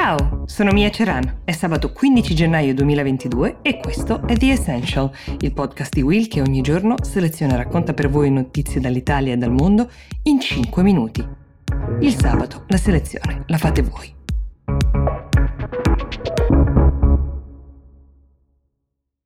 Ciao, sono Mia Ceran. È sabato 15 gennaio 2022 e questo è The Essential, il podcast di Will che ogni giorno seleziona e racconta per voi notizie dall'Italia e dal mondo in 5 minuti. Il sabato la selezione la fate voi.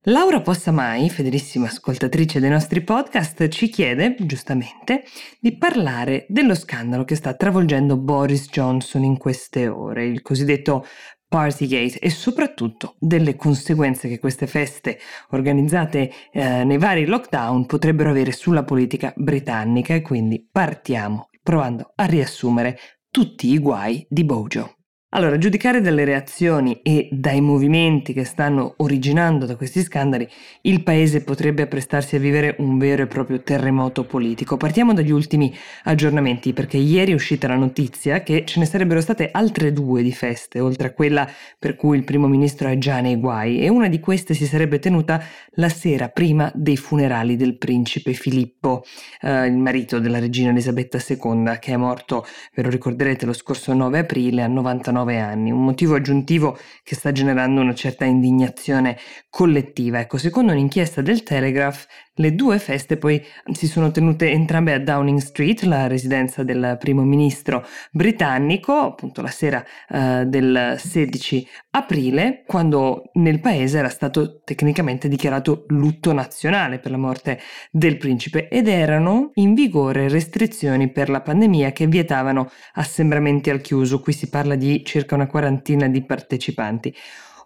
Laura Possamai, fedelissima ascoltatrice dei nostri podcast, ci chiede, giustamente, di parlare dello scandalo che sta travolgendo Boris Johnson in queste ore, il cosiddetto Partygate e soprattutto delle conseguenze che queste feste organizzate eh, nei vari lockdown potrebbero avere sulla politica britannica e quindi partiamo provando a riassumere tutti i guai di Bojo. Allora, giudicare dalle reazioni e dai movimenti che stanno originando da questi scandali, il paese potrebbe apprestarsi a vivere un vero e proprio terremoto politico. Partiamo dagli ultimi aggiornamenti, perché ieri è uscita la notizia che ce ne sarebbero state altre due di feste, oltre a quella per cui il primo ministro è già nei guai, e una di queste si sarebbe tenuta la sera prima dei funerali del principe Filippo, eh, il marito della regina Elisabetta II, che è morto, ve lo ricorderete, lo scorso 9 aprile a 99 19 anni, un motivo aggiuntivo che sta generando una certa indignazione collettiva. Ecco, secondo un'inchiesta del Telegraph, le due feste poi si sono tenute entrambe a Downing Street, la residenza del primo ministro britannico, appunto la sera uh, del 16 aprile, quando nel paese era stato tecnicamente dichiarato lutto nazionale per la morte del principe ed erano in vigore restrizioni per la pandemia che vietavano assembramenti al chiuso. Qui si parla di circa una quarantina di partecipanti.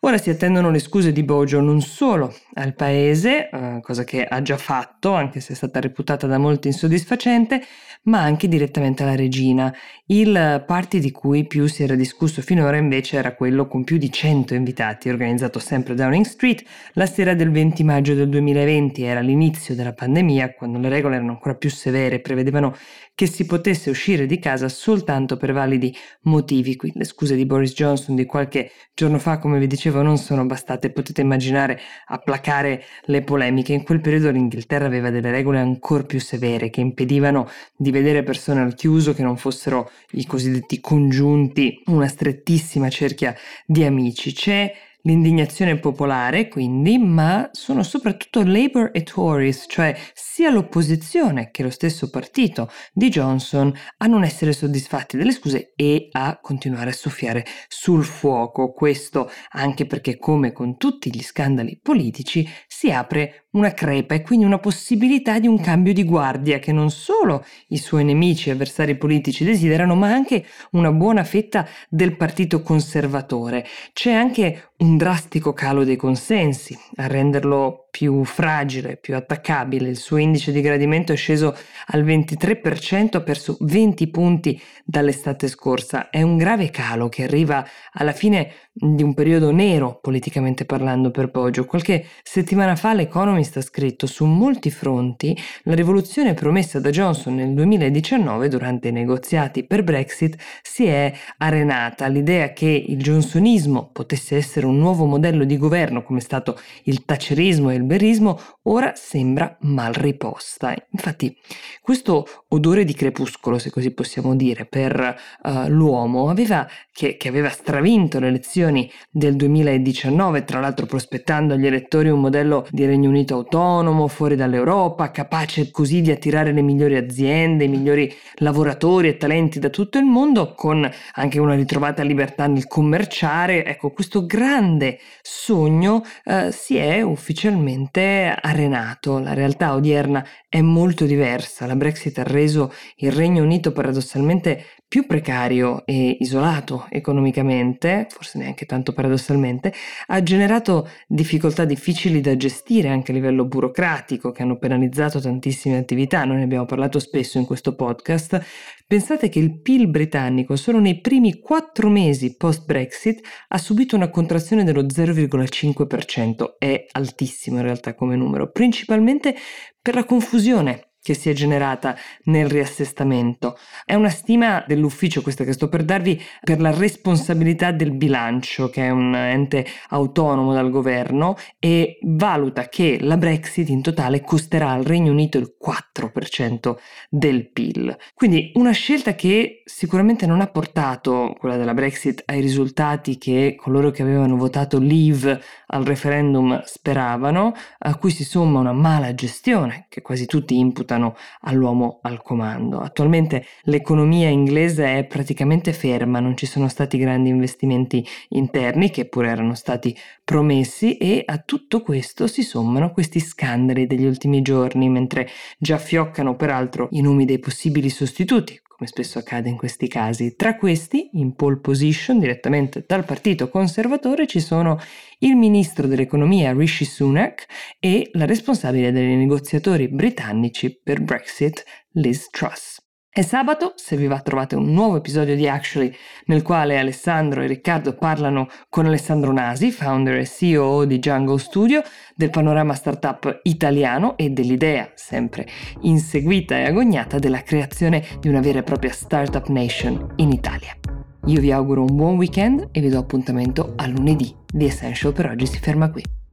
Ora si attendono le scuse di Bojo non solo al paese, eh, cosa che ha già fatto, anche se è stata reputata da molti insoddisfacente, ma anche direttamente alla regina. Il party di cui più si era discusso finora invece era quello con più di 100 invitati, organizzato sempre a Downing Street, la sera del 20 maggio del 2020, era l'inizio della pandemia, quando le regole erano ancora più severe, prevedevano che si potesse uscire di casa soltanto per validi motivi. Qui le scuse di Boris Johnson di qualche giorno fa, come vi dicevo, non sono bastate, potete immaginare, a placare le polemiche. In quel periodo l'Inghilterra aveva delle regole ancora più severe che impedivano di vedere persone al chiuso che non fossero i cosiddetti congiunti, una strettissima cerchia di amici. C'è l'indignazione popolare, quindi, ma sono soprattutto Labour e Tories, cioè sia l'opposizione che lo stesso partito di Johnson a non essere soddisfatti delle scuse e a continuare a soffiare sul fuoco. Questo anche perché, come con tutti gli scandali politici, si apre una crepa e quindi una possibilità di un cambio di guardia che non solo i suoi nemici e avversari politici desiderano, ma anche una buona fetta del partito conservatore. C'è anche un drastico calo dei consensi a renderlo più fragile, più attaccabile. Il suo indice di gradimento è sceso al 23%, ha perso 20 punti dall'estate scorsa. È un grave calo che arriva alla fine di un periodo nero, politicamente parlando, per Poggio. Qualche settimana fa l'Economist ha scritto su molti fronti la rivoluzione promessa da Johnson nel 2019 durante i negoziati per Brexit si è arenata. L'idea che il johnsonismo potesse essere un nuovo modello di governo come è stato il tacerismo e il berismo ora sembra mal riposta. Infatti questo odore di crepuscolo, se così possiamo dire, per uh, l'uomo aveva, che, che aveva stravinto le elezioni del 2019, tra l'altro prospettando agli elettori un modello di Regno Unito autonomo, fuori dall'Europa, capace così di attirare le migliori aziende, i migliori lavoratori e talenti da tutto il mondo, con anche una ritrovata libertà nel commerciare. Ecco, questo grande sogno uh, si è ufficialmente completamente arenato. La realtà odierna è molto diversa. La Brexit ha reso il Regno Unito paradossalmente più precario e isolato economicamente, forse neanche tanto paradossalmente, ha generato difficoltà difficili da gestire anche a livello burocratico che hanno penalizzato tantissime attività, noi ne abbiamo parlato spesso in questo podcast. Pensate che il PIL britannico solo nei primi quattro mesi post-Brexit ha subito una contrazione dello 0,5%, è altissimo in realtà come numero, principalmente per la confusione che si è generata nel riassestamento. È una stima dell'ufficio, questa che sto per darvi, per la responsabilità del bilancio, che è un ente autonomo dal governo, e valuta che la Brexit in totale costerà al Regno Unito il 4% del PIL. Quindi una scelta che sicuramente non ha portato, quella della Brexit, ai risultati che coloro che avevano votato leave al referendum speravano, a cui si somma una mala gestione che quasi tutti imputano all'uomo al comando. Attualmente l'economia inglese è praticamente ferma, non ci sono stati grandi investimenti interni che pure erano stati promessi e a tutto questo si sommano questi scandali degli ultimi giorni, mentre già fioccano peraltro i nomi dei possibili sostituti, come spesso accade in questi casi. Tra questi, in pole position, direttamente dal partito conservatore, ci sono il ministro dell'economia Rishi Sunak e la responsabile dei negoziatori britannici per Brexit, Liz Truss. È sabato, se vi va trovate un nuovo episodio di Actually nel quale Alessandro e Riccardo parlano con Alessandro Nasi, founder e CEO di Jungle Studio, del panorama startup italiano e dell'idea, sempre inseguita e agognata, della creazione di una vera e propria startup nation in Italia. Io vi auguro un buon weekend e vi do appuntamento a lunedì. The Essential per oggi si ferma qui.